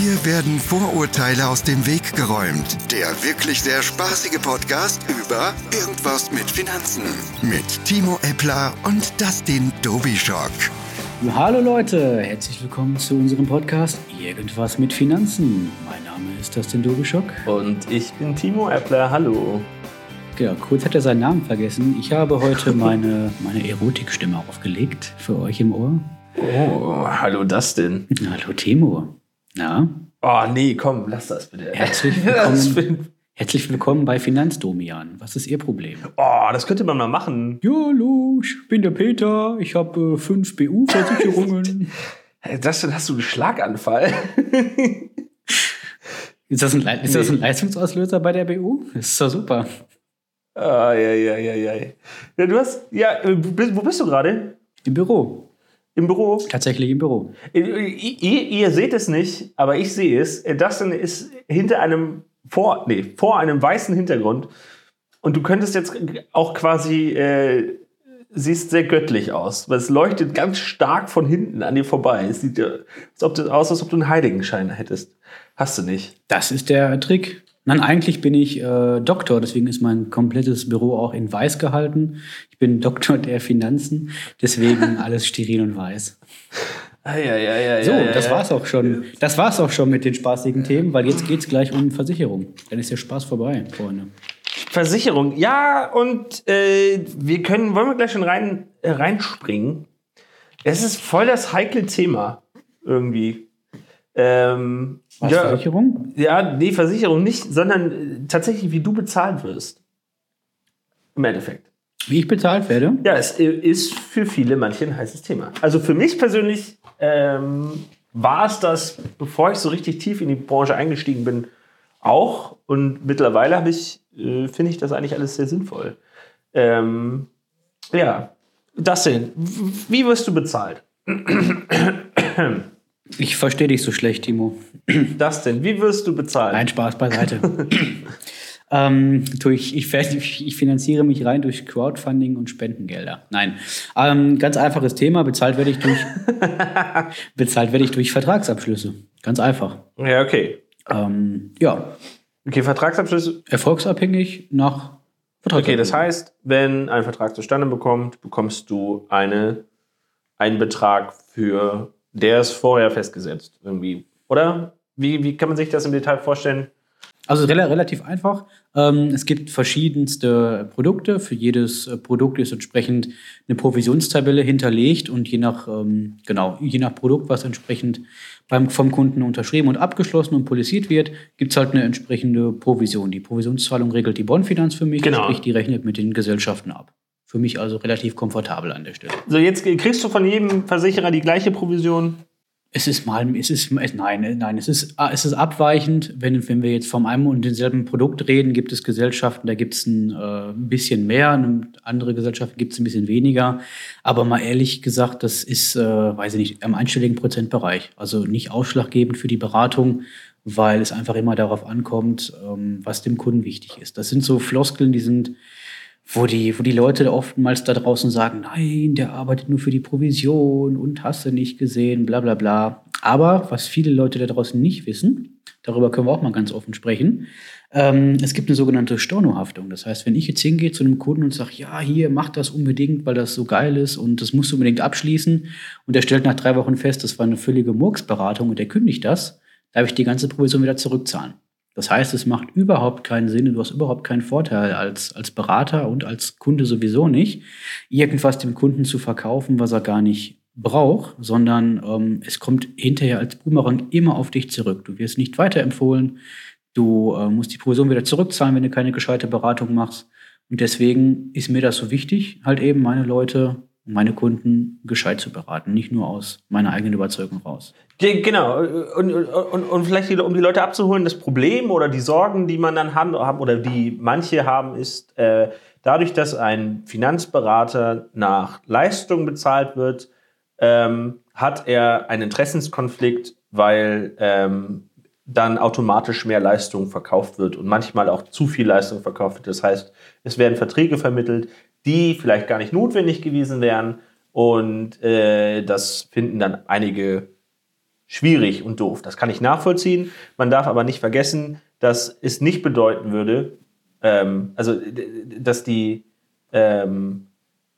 Hier werden Vorurteile aus dem Weg geräumt. Der wirklich sehr spaßige Podcast über Irgendwas mit Finanzen. Mit Timo Eppler und Dustin Dobischock. Hallo Leute, herzlich willkommen zu unserem Podcast Irgendwas mit Finanzen. Mein Name ist Dustin Dobischock. Und ich bin Timo Eppler, hallo. Genau, kurz hat er seinen Namen vergessen. Ich habe heute meine, meine Erotikstimme aufgelegt für euch im Ohr. Oh, hallo Dustin. Hallo Timo. Na? Oh, nee, komm, lass das bitte. Herzlich willkommen, herzlich willkommen bei Finanzdomian. Was ist Ihr Problem? Oh, das könnte man mal machen. Ja, hallo, ich bin der Peter. Ich habe äh, fünf BU-Versicherungen. Dustin, hast du einen Schlaganfall? ist, das ein, ist das ein Leistungsauslöser bei der BU? Das ist doch super. Ah, ja, ja, ja, ja. ja du hast, ja, wo bist du gerade? Im Büro. Im Büro? Tatsächlich im Büro. Ihr, ihr, seht es nicht, aber ich sehe es. Dustin ist hinter einem, vor, nee, vor einem weißen Hintergrund. Und du könntest jetzt auch quasi, äh, siehst sehr göttlich aus, weil es leuchtet ganz stark von hinten an dir vorbei. Es sieht ja als ob du, aus, als ob du einen Heiligenschein hättest. Hast du nicht. Das ist der Trick. Nein, eigentlich bin ich äh, Doktor, deswegen ist mein komplettes Büro auch in weiß gehalten. Ich bin Doktor der Finanzen, deswegen alles steril und weiß. Ah, ja, ja, ja, so, ja, das war's auch schon. Das war's auch schon mit den spaßigen Themen, weil jetzt geht's gleich um Versicherung. Dann ist der Spaß vorbei, Freunde. Versicherung, ja, und äh, wir können, wollen wir gleich schon rein, äh, reinspringen? Es ist voll das heikle Thema irgendwie. Ähm, Was, ja, Versicherung? Ja, nee, Versicherung nicht, sondern äh, tatsächlich, wie du bezahlt wirst. Im Endeffekt. Wie ich bezahlt werde? Ja, es ist für viele manche ein heißes Thema. Also für mich persönlich ähm, war es das, bevor ich so richtig tief in die Branche eingestiegen bin, auch. Und mittlerweile habe ich, äh, finde ich das eigentlich alles sehr sinnvoll. Ähm, ja, das denn. Wie wirst du bezahlt? Ich verstehe dich so schlecht, Timo. Das denn? Wie wirst du bezahlt? Nein, Spaß beiseite. ähm, durch, ich, ich, finanziere mich rein durch Crowdfunding und Spendengelder. Nein, ähm, ganz einfaches Thema. Bezahlt werde ich durch bezahlt werde ich durch Vertragsabschlüsse. Ganz einfach. Ja, okay. Ähm, ja. Okay, Vertragsabschlüsse. Erfolgsabhängig nach Okay, das heißt, wenn ein Vertrag zustande bekommt, bekommst du eine, einen Betrag für der ist vorher festgesetzt, irgendwie. Oder? Wie, wie kann man sich das im Detail vorstellen? Also relativ einfach. Ähm, es gibt verschiedenste Produkte. Für jedes äh, Produkt ist entsprechend eine Provisionstabelle hinterlegt und je nach, ähm, genau, je nach Produkt, was entsprechend beim, vom Kunden unterschrieben und abgeschlossen und polisiert wird, gibt es halt eine entsprechende Provision. Die Provisionszahlung regelt die Bondfinanz für mich, genau. sprich, die rechnet mit den Gesellschaften ab. Für mich also relativ komfortabel an der Stelle. So, jetzt kriegst du von jedem Versicherer die gleiche Provision? Es ist mal, es ist, nein, nein, es ist, ah, es ist abweichend. Wenn, wenn wir jetzt vom einem und denselben Produkt reden, gibt es Gesellschaften, da gibt es ein, äh, ein bisschen mehr, andere Gesellschaften gibt es ein bisschen weniger. Aber mal ehrlich gesagt, das ist, äh, weiß ich nicht, im einstelligen Prozentbereich. Also nicht ausschlaggebend für die Beratung, weil es einfach immer darauf ankommt, ähm, was dem Kunden wichtig ist. Das sind so Floskeln, die sind, wo die, wo die Leute oftmals da draußen sagen, nein, der arbeitet nur für die Provision und hast du nicht gesehen, bla bla bla. Aber was viele Leute da draußen nicht wissen, darüber können wir auch mal ganz offen sprechen, ähm, es gibt eine sogenannte Stornohaftung. Das heißt, wenn ich jetzt hingehe zu einem Kunden und sage, ja, hier, mach das unbedingt, weil das so geil ist und das musst du unbedingt abschließen und der stellt nach drei Wochen fest, das war eine völlige Murksberatung und der kündigt das, darf ich die ganze Provision wieder zurückzahlen. Das heißt, es macht überhaupt keinen Sinn und du hast überhaupt keinen Vorteil als, als Berater und als Kunde sowieso nicht, irgendwas dem Kunden zu verkaufen, was er gar nicht braucht, sondern ähm, es kommt hinterher als Boomerang immer auf dich zurück. Du wirst nicht weiterempfohlen, du äh, musst die Provision wieder zurückzahlen, wenn du keine gescheite Beratung machst. Und deswegen ist mir das so wichtig, halt eben meine Leute meine Kunden gescheit zu beraten, nicht nur aus meiner eigenen Überzeugung raus. Genau, und, und, und vielleicht, um die Leute abzuholen, das Problem oder die Sorgen, die man dann hat oder die manche haben, ist äh, dadurch, dass ein Finanzberater nach Leistung bezahlt wird, ähm, hat er einen Interessenskonflikt, weil ähm, dann automatisch mehr Leistung verkauft wird und manchmal auch zu viel Leistung verkauft wird. Das heißt, es werden Verträge vermittelt, die vielleicht gar nicht notwendig gewesen wären. Und äh, das finden dann einige schwierig und doof. Das kann ich nachvollziehen. Man darf aber nicht vergessen, dass es nicht bedeuten würde, ähm, also dass die ähm,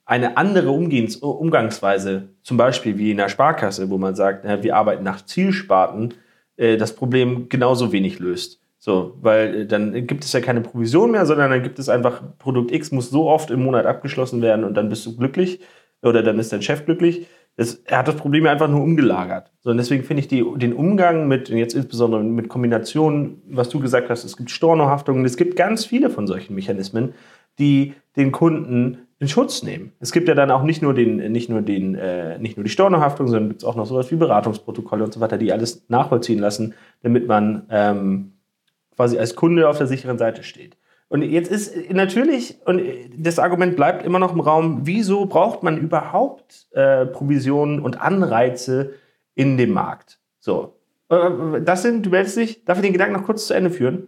eine andere Umgehens Umgangsweise, zum Beispiel wie in der Sparkasse, wo man sagt, na, wir arbeiten nach Zielsparten, äh, das Problem genauso wenig löst. So, weil äh, dann gibt es ja keine Provision mehr, sondern dann gibt es einfach, Produkt X muss so oft im Monat abgeschlossen werden und dann bist du glücklich oder dann ist dein Chef glücklich. Das, er hat das Problem einfach nur umgelagert. So, und deswegen finde ich die, den Umgang mit, jetzt insbesondere mit Kombinationen, was du gesagt hast, es gibt Stornohaftungen, es gibt ganz viele von solchen Mechanismen, die den Kunden in Schutz nehmen. Es gibt ja dann auch nicht nur, den, nicht nur, den, äh, nicht nur die Stornohaftung, sondern gibt es auch noch sowas wie Beratungsprotokolle und so weiter, die alles nachvollziehen lassen, damit man ähm, quasi als Kunde auf der sicheren Seite steht. Und jetzt ist natürlich, und das Argument bleibt immer noch im Raum, wieso braucht man überhaupt äh, Provisionen und Anreize in dem Markt? So. Äh, das sind, du meldest dich, darf ich den Gedanken noch kurz zu Ende führen?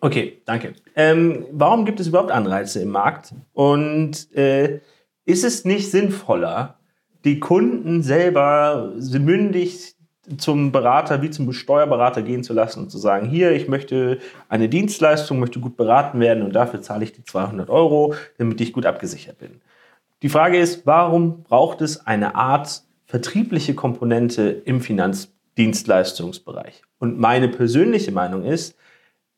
Okay, danke. Ähm, warum gibt es überhaupt Anreize im Markt? Und äh, ist es nicht sinnvoller, die Kunden selber mündig zum Berater wie zum Steuerberater gehen zu lassen und zu sagen, hier, ich möchte eine Dienstleistung, möchte gut beraten werden und dafür zahle ich die 200 Euro, damit ich gut abgesichert bin. Die Frage ist, warum braucht es eine Art vertriebliche Komponente im Finanzdienstleistungsbereich? Und meine persönliche Meinung ist,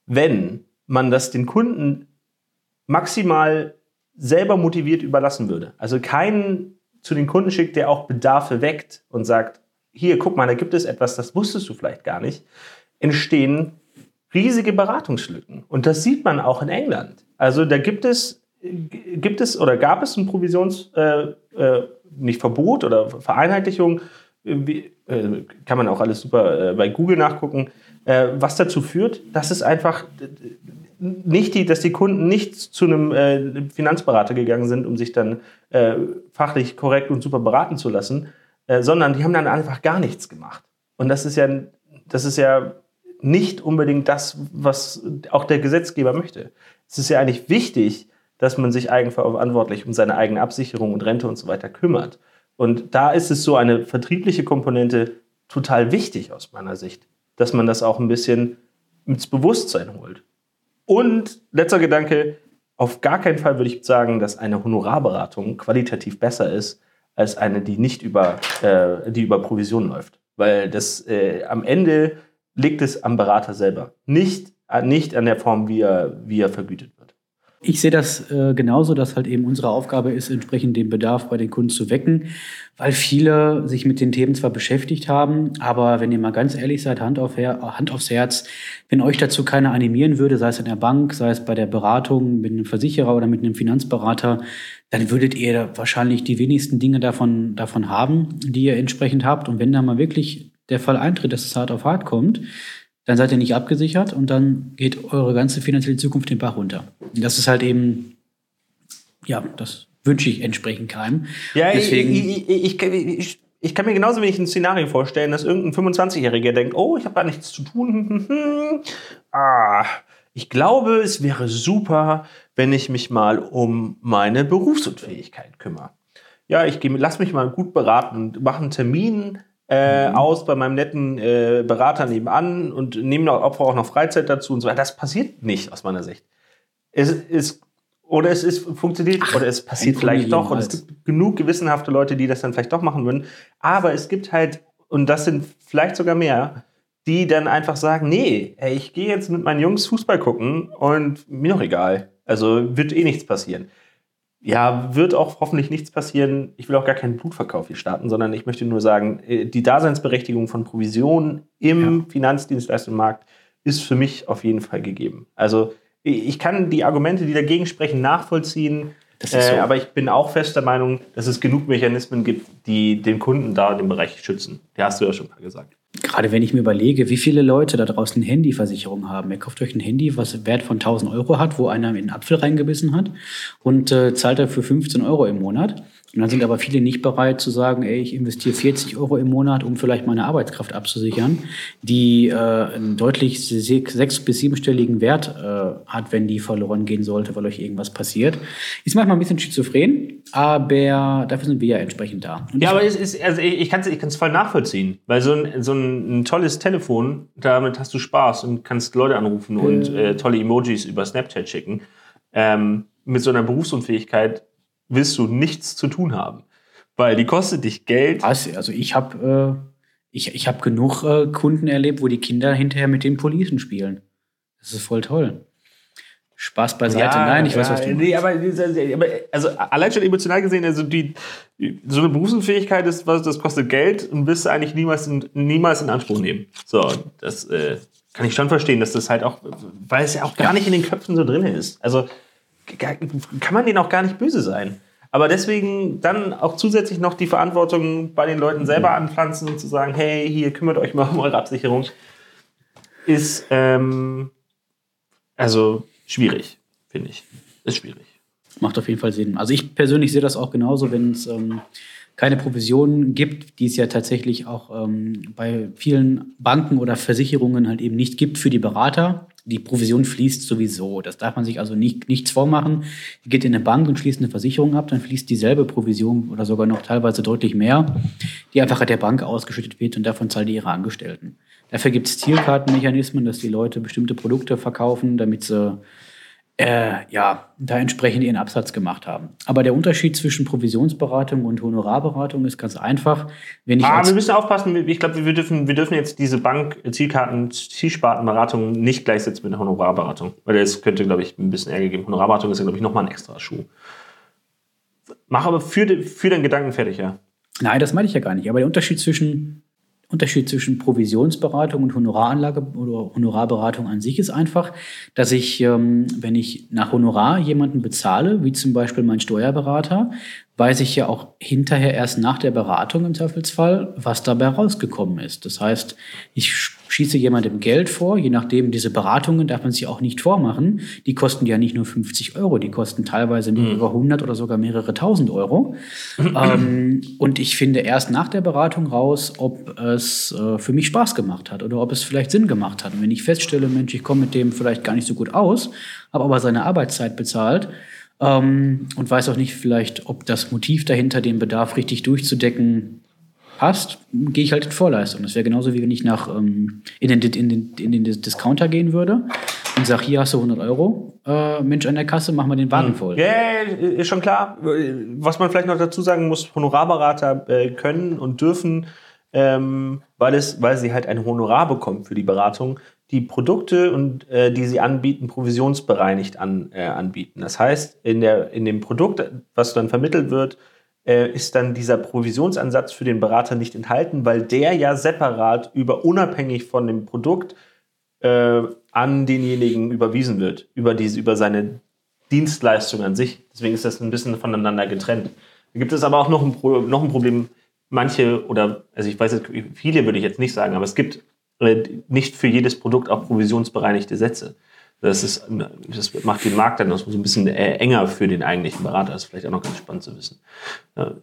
wenn man das den Kunden maximal selber motiviert überlassen würde, also keinen zu den Kunden schickt, der auch Bedarfe weckt und sagt, hier, guck mal, da gibt es etwas, das wusstest du vielleicht gar nicht, entstehen riesige Beratungslücken. Und das sieht man auch in England. Also da gibt es, gibt es oder gab es ein Provisions, äh, äh, nicht Verbot oder Vereinheitlichung, wie, äh, kann man auch alles super äh, bei Google nachgucken, äh, was dazu führt, dass es einfach nicht die, dass die Kunden nicht zu einem äh, Finanzberater gegangen sind, um sich dann fachlich korrekt und super beraten zu lassen, äh, sondern die haben dann einfach gar nichts gemacht. Und das ist ja, das ist ja nicht unbedingt das, was auch der Gesetzgeber möchte. Es ist ja eigentlich wichtig, dass man sich eigenverantwortlich um seine eigene Absicherung und Rente und so weiter kümmert. Und da ist es so eine vertriebliche Komponente total wichtig aus meiner Sicht, dass man das auch ein bisschen ins Bewusstsein holt. Und letzter Gedanke, auf gar keinen Fall würde ich sagen, dass eine Honorarberatung qualitativ besser ist als eine, die nicht über, äh, die über Provision läuft. Weil das äh, am Ende liegt es am Berater selber, nicht, äh, nicht an der Form, wie er, wie er vergütet. Ich sehe das äh, genauso, dass halt eben unsere Aufgabe ist, entsprechend den Bedarf bei den Kunden zu wecken, weil viele sich mit den Themen zwar beschäftigt haben, aber wenn ihr mal ganz ehrlich seid, Hand, auf Her Hand aufs Herz, wenn euch dazu keiner animieren würde, sei es in der Bank, sei es bei der Beratung mit einem Versicherer oder mit einem Finanzberater, dann würdet ihr wahrscheinlich die wenigsten Dinge davon, davon haben, die ihr entsprechend habt. Und wenn da mal wirklich der Fall eintritt, dass es hart auf hart kommt, dann seid ihr nicht abgesichert und dann geht eure ganze finanzielle Zukunft den Bach runter. Und das ist halt eben, ja, das wünsche ich entsprechend keinem. Ja, Deswegen, ich, ich, ich, ich, kann mir genauso wenig ein Szenario vorstellen, dass irgendein 25-Jähriger denkt, oh, ich habe gar nichts zu tun. ah, ich glaube, es wäre super, wenn ich mich mal um meine Berufsunfähigkeit kümmere. Ja, ich lass mich mal gut beraten und mache einen Termin äh, mhm. aus bei meinem netten äh, Berater nebenan und nehme auch, auch noch Freizeit dazu und so. Das passiert nicht aus meiner Sicht. Es ist oder es ist funktioniert Ach, oder es passiert vielleicht doch und es gibt genug gewissenhafte Leute, die das dann vielleicht doch machen würden. Aber es gibt halt und das sind vielleicht sogar mehr, die dann einfach sagen, nee, ey, ich gehe jetzt mit meinen Jungs Fußball gucken und mir doch egal. Also wird eh nichts passieren ja, wird auch hoffentlich nichts passieren. Ich will auch gar keinen Blutverkauf hier starten, sondern ich möchte nur sagen, äh, die Daseinsberechtigung von Provisionen im ja. Finanzdienstleistungsmarkt ist für mich auf jeden Fall gegeben. Also ich kann die Argumente, die dagegen sprechen, nachvollziehen. So. Äh, aber ich bin auch fest der Meinung, dass es genug Mechanismen gibt, die den Kunden da in dem Bereich schützen. Die hast du ja schon mal gesagt. Gerade wenn ich mir überlege, wie viele Leute da draußen Handyversicherung haben. Ihr kauft euch ein Handy, was Wert von 1000 Euro hat, wo einer in den Apfel reingebissen hat und äh, zahlt dafür 15 Euro im Monat. Und dann sind aber viele nicht bereit zu sagen, ey, ich investiere 40 Euro im Monat, um vielleicht meine Arbeitskraft abzusichern, die äh, einen deutlich sechs- bis siebenstelligen Wert äh, hat, wenn die verloren gehen sollte, weil euch irgendwas passiert. Ist manchmal ein bisschen schizophren, aber dafür sind wir ja entsprechend da. Und ja, aber es ist, also ich kann es ich voll nachvollziehen, weil so ein, so ein, ein, tolles Telefon, damit hast du Spaß und kannst Leute anrufen äh. und äh, tolle Emojis über Snapchat schicken. Ähm, mit so einer Berufsunfähigkeit willst du nichts zu tun haben. Weil die kostet dich Geld. Also ich habe äh, ich, ich hab genug äh, Kunden erlebt, wo die Kinder hinterher mit den Policen spielen. Das ist voll toll. Spaß beiseite. Ja, Nein, ich ja, weiß, was du nee, aber, aber, also allein schon emotional gesehen, also die, so eine Berufsunfähigkeit ist, was, das kostet Geld und wirst du eigentlich niemals in, niemals in Anspruch nehmen. So, das äh, kann ich schon verstehen, dass das halt auch, weil es ja auch gar nicht in den Köpfen so drin ist. Also kann man denen auch gar nicht böse sein. Aber deswegen dann auch zusätzlich noch die Verantwortung bei den Leuten selber anpflanzen und zu sagen, hey, hier kümmert euch mal um eure Absicherung, ist ähm, also schwierig, finde ich. Ist schwierig. Macht auf jeden Fall Sinn. Also ich persönlich sehe das auch genauso, wenn es ähm, keine Provisionen gibt, die es ja tatsächlich auch ähm, bei vielen Banken oder Versicherungen halt eben nicht gibt für die Berater die Provision fließt sowieso. Das darf man sich also nicht, nichts vormachen. Die geht in eine Bank und schließt eine Versicherung ab, dann fließt dieselbe Provision oder sogar noch teilweise deutlich mehr, die einfach der Bank ausgeschüttet wird und davon zahlen die ihre Angestellten. Dafür gibt es Zielkartenmechanismen, dass die Leute bestimmte Produkte verkaufen, damit sie äh, ja, da entsprechend ihren Absatz gemacht haben. Aber der Unterschied zwischen Provisionsberatung und Honorarberatung ist ganz einfach. Wenn ich ah, wir müssen aufpassen, ich glaube, wir dürfen, wir dürfen jetzt diese Bank-Zielkarten, Zielspartenberatung nicht gleichsetzen mit einer Honorarberatung. Weil das könnte, glaube ich, ein bisschen Ärger geben. Honorarberatung ist ja, glaube ich, nochmal ein extra Schuh. Mach aber für, für den Gedanken fertig, ja. Nein, das meine ich ja gar nicht. Aber der Unterschied zwischen Unterschied zwischen Provisionsberatung und Honoraranlage oder Honorarberatung an sich ist einfach, dass ich, ähm, wenn ich nach Honorar jemanden bezahle, wie zum Beispiel mein Steuerberater, weiß ich ja auch hinterher erst nach der Beratung im Zweifelsfall, was dabei rausgekommen ist. Das heißt, ich schieße jemandem Geld vor, je nachdem, diese Beratungen darf man sich auch nicht vormachen. Die kosten ja nicht nur 50 Euro, die kosten teilweise mehrere mhm. hundert oder sogar mehrere tausend Euro. ähm, und ich finde erst nach der Beratung raus, ob es äh, für mich Spaß gemacht hat oder ob es vielleicht Sinn gemacht hat. Und wenn ich feststelle, Mensch, ich komme mit dem vielleicht gar nicht so gut aus, habe aber seine Arbeitszeit bezahlt, ähm, und weiß auch nicht vielleicht, ob das Motiv dahinter, den Bedarf richtig durchzudecken, passt, gehe ich halt in Vorleistung. Das wäre genauso wie wenn ich nach ähm, in, den, in, den, in den Discounter gehen würde und sage, hier hast du 100 Euro, äh, Mensch an der Kasse, mach mal den Wagen hm. voll. Ja, yeah, ist schon klar. Was man vielleicht noch dazu sagen muss, Honorarberater äh, können und dürfen, ähm, weil, es, weil sie halt ein Honorar bekommen für die Beratung, die Produkte und äh, die sie anbieten, provisionsbereinigt an, äh, anbieten. Das heißt, in, der, in dem Produkt, was dann vermittelt wird, äh, ist dann dieser Provisionsansatz für den Berater nicht enthalten, weil der ja separat über unabhängig von dem Produkt äh, an denjenigen überwiesen wird, über diese, über seine Dienstleistung an sich. Deswegen ist das ein bisschen voneinander getrennt. Da gibt es aber auch noch ein, Pro noch ein Problem. Manche oder, also ich weiß jetzt, viele würde ich jetzt nicht sagen, aber es gibt nicht für jedes Produkt auch provisionsbereinigte Sätze. Das, ist, das macht den Markt dann so ein bisschen äh, enger für den eigentlichen Berater. Das ist vielleicht auch noch ganz spannend zu wissen.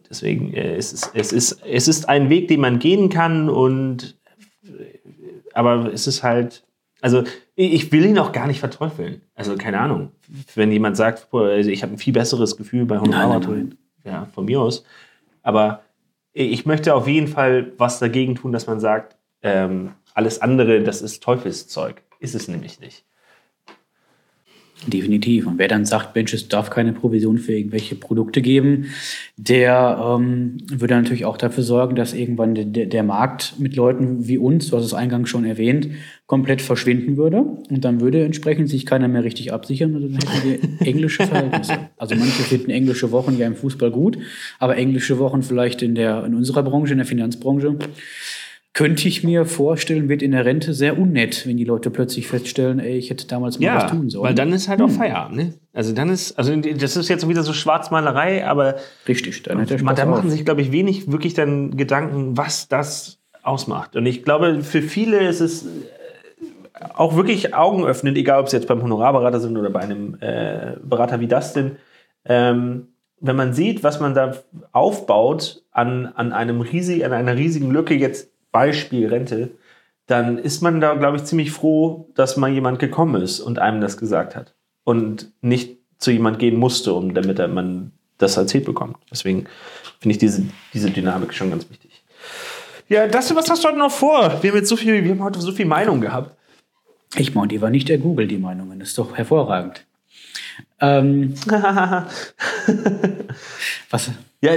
Deswegen, äh, es, ist, es, ist, es ist ein Weg, den man gehen kann und aber es ist halt, also ich will ihn auch gar nicht verteufeln. Also keine Ahnung. Wenn jemand sagt, also ich habe ein viel besseres Gefühl bei Honorarberatung, ja, von mir aus. Aber ich möchte auf jeden Fall was dagegen tun, dass man sagt, ähm, alles andere, das ist Teufelszeug. Ist es nämlich nicht. Definitiv. Und wer dann sagt, Mensch, es darf keine Provision für irgendwelche Produkte geben, der ähm, würde natürlich auch dafür sorgen, dass irgendwann der, der Markt mit Leuten wie uns, du hast es eingangs schon erwähnt, komplett verschwinden würde. Und dann würde entsprechend sich keiner mehr richtig absichern und dann hätten wir englische Verhältnisse. Also manche finden englische Wochen ja im Fußball gut, aber englische Wochen vielleicht in, der, in unserer Branche, in der Finanzbranche, könnte ich mir vorstellen, wird in der Rente sehr unnett, wenn die Leute plötzlich feststellen, ey, ich hätte damals mal ja, was tun sollen. Weil dann ist halt auch hm. Feierabend, ne? Also dann ist, also das ist jetzt wieder so Schwarzmalerei, aber richtig, dann hat der Spaß da machen sich, glaube ich, wenig wirklich dann Gedanken, was das ausmacht. Und ich glaube, für viele ist es äh, auch wirklich augenöffnend, egal ob sie jetzt beim Honorarberater sind oder bei einem äh, Berater wie das sind, ähm, wenn man sieht, was man da aufbaut an, an, einem riesig, an einer riesigen Lücke, jetzt Beispiel Rente, dann ist man da, glaube ich, ziemlich froh, dass mal jemand gekommen ist und einem das gesagt hat. Und nicht zu jemand gehen musste, um damit man das erzählt bekommt. Deswegen finde ich diese, diese Dynamik schon ganz wichtig. Ja, das, was hast du heute noch vor? Wir haben jetzt so viel, wir haben heute so viel Meinung gehabt. Ich meine, die war nicht der Google, die Meinungen. Das ist doch hervorragend. Ähm, was? Ja,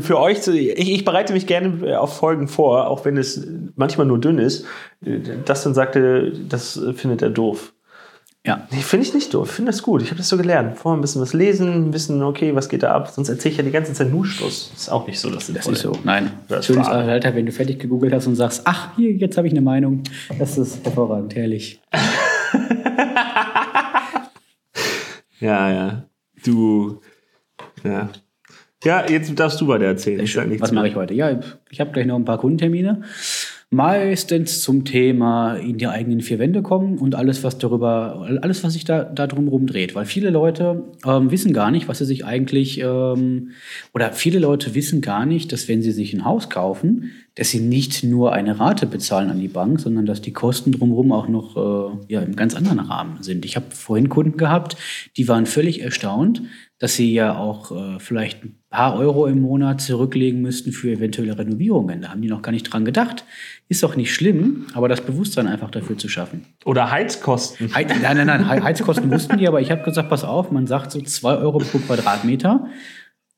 für euch, ich, ich, bereite mich gerne auf Folgen vor, auch wenn es manchmal nur dünn ist. Das dann sagte, das findet er doof. Ja. Nee, finde ich nicht doof. Ich finde das gut. Ich habe das so gelernt. Vorher ein bisschen was lesen, wissen, okay, was geht da ab. Sonst erzähle ich ja die ganze Zeit nur Schluss. Ist auch nicht so, dass das ist so. Nein. Das Schön ist Alter, wenn du fertig gegoogelt hast und sagst, ach, hier, jetzt habe ich eine Meinung. Das ist hervorragend, herrlich. ja, ja. Du. Ja. Ja, jetzt darfst du weiter erzählen. Was mache ich heute? Ja, ich habe gleich noch ein paar Kundentermine meistens zum Thema in die eigenen vier Wände kommen und alles, was darüber, alles, was sich da, da drumherum dreht. Weil viele Leute ähm, wissen gar nicht, was sie sich eigentlich, ähm, oder viele Leute wissen gar nicht, dass wenn sie sich ein Haus kaufen, dass sie nicht nur eine Rate bezahlen an die Bank, sondern dass die Kosten drumherum auch noch äh, ja, im ganz anderen Rahmen sind. Ich habe vorhin Kunden gehabt, die waren völlig erstaunt, dass sie ja auch äh, vielleicht ein paar Euro im Monat zurücklegen müssten für eventuelle Renovierungen. Da haben die noch gar nicht dran gedacht. Ist doch nicht schlimm, aber das Bewusstsein einfach dafür zu schaffen. Oder Heizkosten. He nein, nein, nein, Heizkosten wussten die, aber ich habe gesagt, pass auf, man sagt so zwei Euro pro Quadratmeter,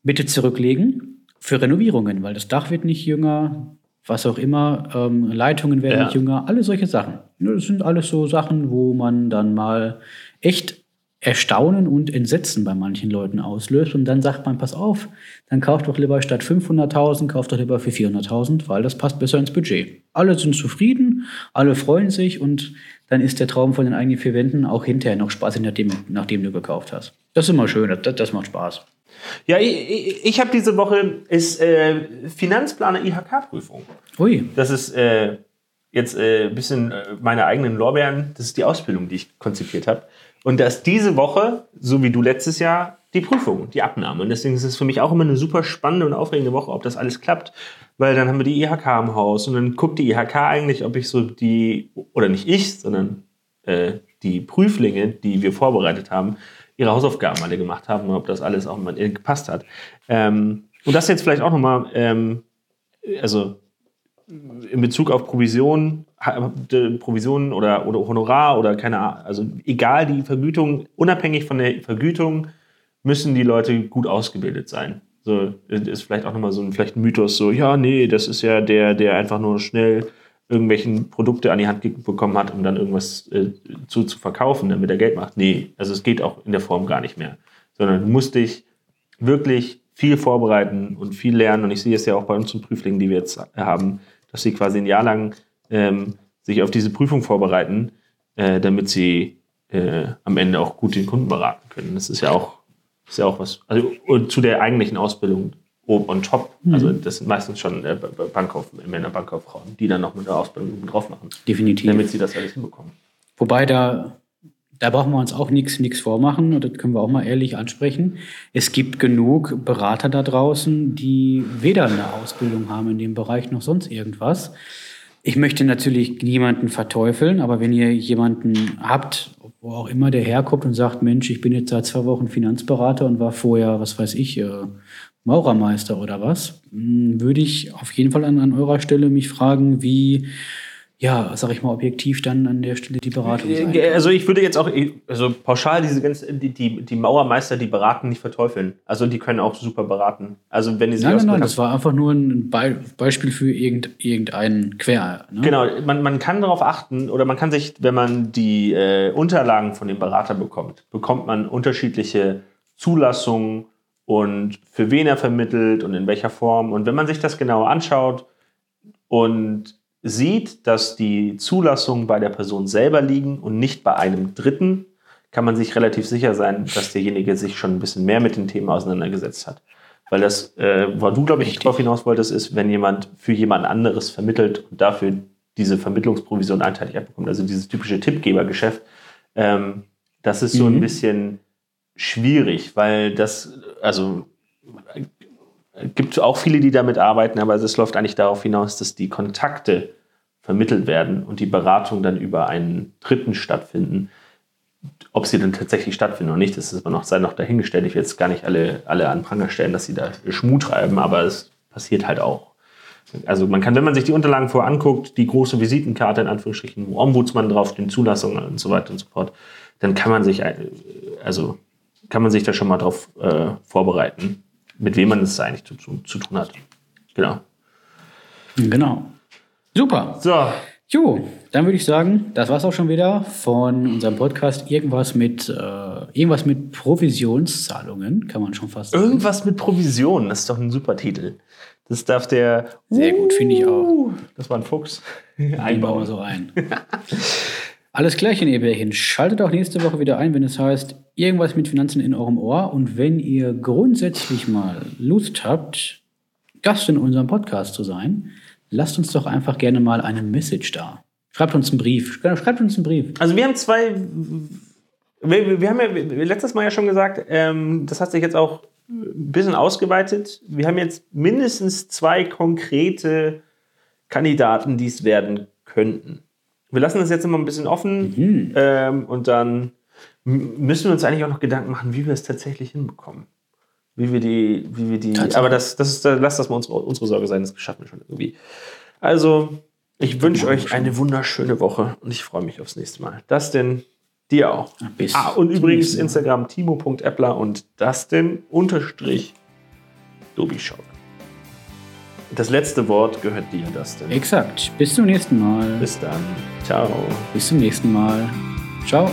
bitte zurücklegen für Renovierungen, weil das Dach wird nicht jünger, was auch immer, ähm, Leitungen werden ja. nicht jünger, alle solche Sachen. Das sind alles so Sachen, wo man dann mal echt Erstaunen und Entsetzen bei manchen Leuten auslöst. Und dann sagt man, pass auf, dann kauft doch lieber statt 500.000, kauft doch lieber für 400.000, weil das passt besser ins Budget. Alle sind zufrieden, alle freuen sich und dann ist der Traum von den eigenen vier Wänden auch hinterher noch spaßig, nachdem, nachdem du gekauft hast. Das ist immer schön, das, das macht Spaß. Ja, ich, ich, ich habe diese Woche ist äh, Finanzplaner IHK-Prüfung. Ui. Das ist äh, jetzt äh, ein bisschen äh, meine eigenen Lorbeeren. Das ist die Ausbildung, die ich konzipiert habe. Und dass diese Woche, so wie du letztes Jahr, die Prüfung, die Abnahme. Und deswegen ist es für mich auch immer eine super spannende und aufregende Woche, ob das alles klappt. Weil dann haben wir die IHK im Haus und dann guckt die IHK eigentlich, ob ich so die, oder nicht ich, sondern äh, die Prüflinge, die wir vorbereitet haben, ihre Hausaufgaben alle gemacht haben und ob das alles auch mal gepasst hat. Ähm, und das jetzt vielleicht auch nochmal, ähm, also in Bezug auf Provision, Provision oder, oder Honorar oder keine Ahnung, also egal die Vergütung, unabhängig von der Vergütung, müssen die Leute gut ausgebildet sein. So ist vielleicht auch nochmal so ein, vielleicht ein Mythos, so, ja, nee, das ist ja der, der einfach nur schnell irgendwelchen Produkte an die Hand bekommen hat, um dann irgendwas äh, zu, zu verkaufen, damit er Geld macht. Nee, also es geht auch in der Form gar nicht mehr. Sondern du musst dich wirklich viel vorbereiten und viel lernen. Und ich sehe es ja auch bei unseren Prüflingen, die wir jetzt haben, dass sie quasi ein Jahr lang ähm, sich auf diese Prüfung vorbereiten, äh, damit sie äh, am Ende auch gut den Kunden beraten können. Das ist ja auch, ist ja auch was. Also und zu der eigentlichen Ausbildung oben on top. Mhm. Also das sind meistens schon äh, Bankkauf, Männer Bankkauffrauen, die dann noch mit der Ausbildung drauf machen. Definitiv. Damit sie das alles hinbekommen. Wobei da da brauchen wir uns auch nichts vormachen und das können wir auch mal ehrlich ansprechen. Es gibt genug Berater da draußen, die weder eine Ausbildung haben in dem Bereich noch sonst irgendwas. Ich möchte natürlich niemanden verteufeln, aber wenn ihr jemanden habt, wo auch immer der herkommt und sagt, Mensch, ich bin jetzt seit zwei Wochen Finanzberater und war vorher, was weiß ich, äh, Maurermeister oder was, hm, würde ich auf jeden Fall an, an eurer Stelle mich fragen, wie ja, sag ich mal, objektiv dann an der Stelle die Beratung sein. Kann. Also ich würde jetzt auch, also pauschal diese ganzen, die, die, die Mauermeister, die beraten, nicht verteufeln. Also die können auch super beraten. Also wenn die sich Nein, nein, nein, das war einfach nur ein Be Beispiel für irgend, irgendeinen Quer. Ne? Genau, man, man kann darauf achten oder man kann sich, wenn man die äh, Unterlagen von dem Berater bekommt, bekommt man unterschiedliche Zulassungen und für wen er vermittelt und in welcher Form. Und wenn man sich das genau anschaut und sieht, dass die Zulassungen bei der Person selber liegen und nicht bei einem Dritten, kann man sich relativ sicher sein, dass derjenige sich schon ein bisschen mehr mit den Themen auseinandergesetzt hat. Weil das, äh, wo du, glaube ich, darauf hinaus wolltest, ist, wenn jemand für jemand anderes vermittelt und dafür diese Vermittlungsprovision einteilig abbekommt, also dieses typische Tippgebergeschäft, ähm, das ist so mhm. ein bisschen schwierig, weil das, also gibt auch viele, die damit arbeiten, aber es läuft eigentlich darauf hinaus, dass die Kontakte vermittelt werden und die Beratung dann über einen Dritten stattfinden. Ob sie dann tatsächlich stattfinden oder nicht, das ist aber noch, sei noch dahingestellt. Ich will jetzt gar nicht alle, alle an Pranger stellen, dass sie da Schmuh treiben, aber es passiert halt auch. Also man kann, wenn man sich die Unterlagen vorher anguckt, die große Visitenkarte in Anführungsstrichen, wo Ombudsmann draufsteht, Zulassungen und so weiter und so fort, dann kann man sich, äh, also kann man sich da schon mal drauf äh, vorbereiten, mit wem man es eigentlich zu, zu, zu tun hat. Genau. Genau. Super. So. Jo, dann würde ich sagen, das war es auch schon wieder von unserem Podcast. Irgendwas mit, äh, irgendwas mit Provisionszahlungen, kann man schon fast sagen. Irgendwas mit Provisionen, das ist doch ein super Titel. Das darf der. Sehr gut, finde ich auch. Das war ein Fuchs. Einbauen so ein. Alles klärchen, ihr Bärchen. Schaltet auch nächste Woche wieder ein, wenn es heißt, irgendwas mit Finanzen in eurem Ohr. Und wenn ihr grundsätzlich mal Lust habt, Gast in unserem Podcast zu sein, lasst uns doch einfach gerne mal eine Message da. Schreibt uns einen Brief. Schreibt uns einen Brief. Also wir haben zwei. Wir, wir haben ja letztes Mal ja schon gesagt, ähm, das hat sich jetzt auch ein bisschen ausgeweitet. Wir haben jetzt mindestens zwei konkrete Kandidaten, die es werden könnten. Wir lassen das jetzt immer ein bisschen offen mhm. ähm, und dann müssen wir uns eigentlich auch noch Gedanken machen, wie wir es tatsächlich hinbekommen. Wie wir die, wie wir die. Aber das, das ist, lass das mal unsere, unsere Sorge sein, das schaffen wir schon irgendwie. Also, ich wünsche euch eine wunderschöne Woche und ich freue mich aufs nächste Mal. Das denn dir auch. Bis ah, und übrigens Instagram timo.appler und Dustin unterstrich Dobischock. Das letzte Wort gehört dir, Dustin. Exakt. Bis zum nächsten Mal. Bis dann. Ciao. Bis zum nächsten Mal. Ciao.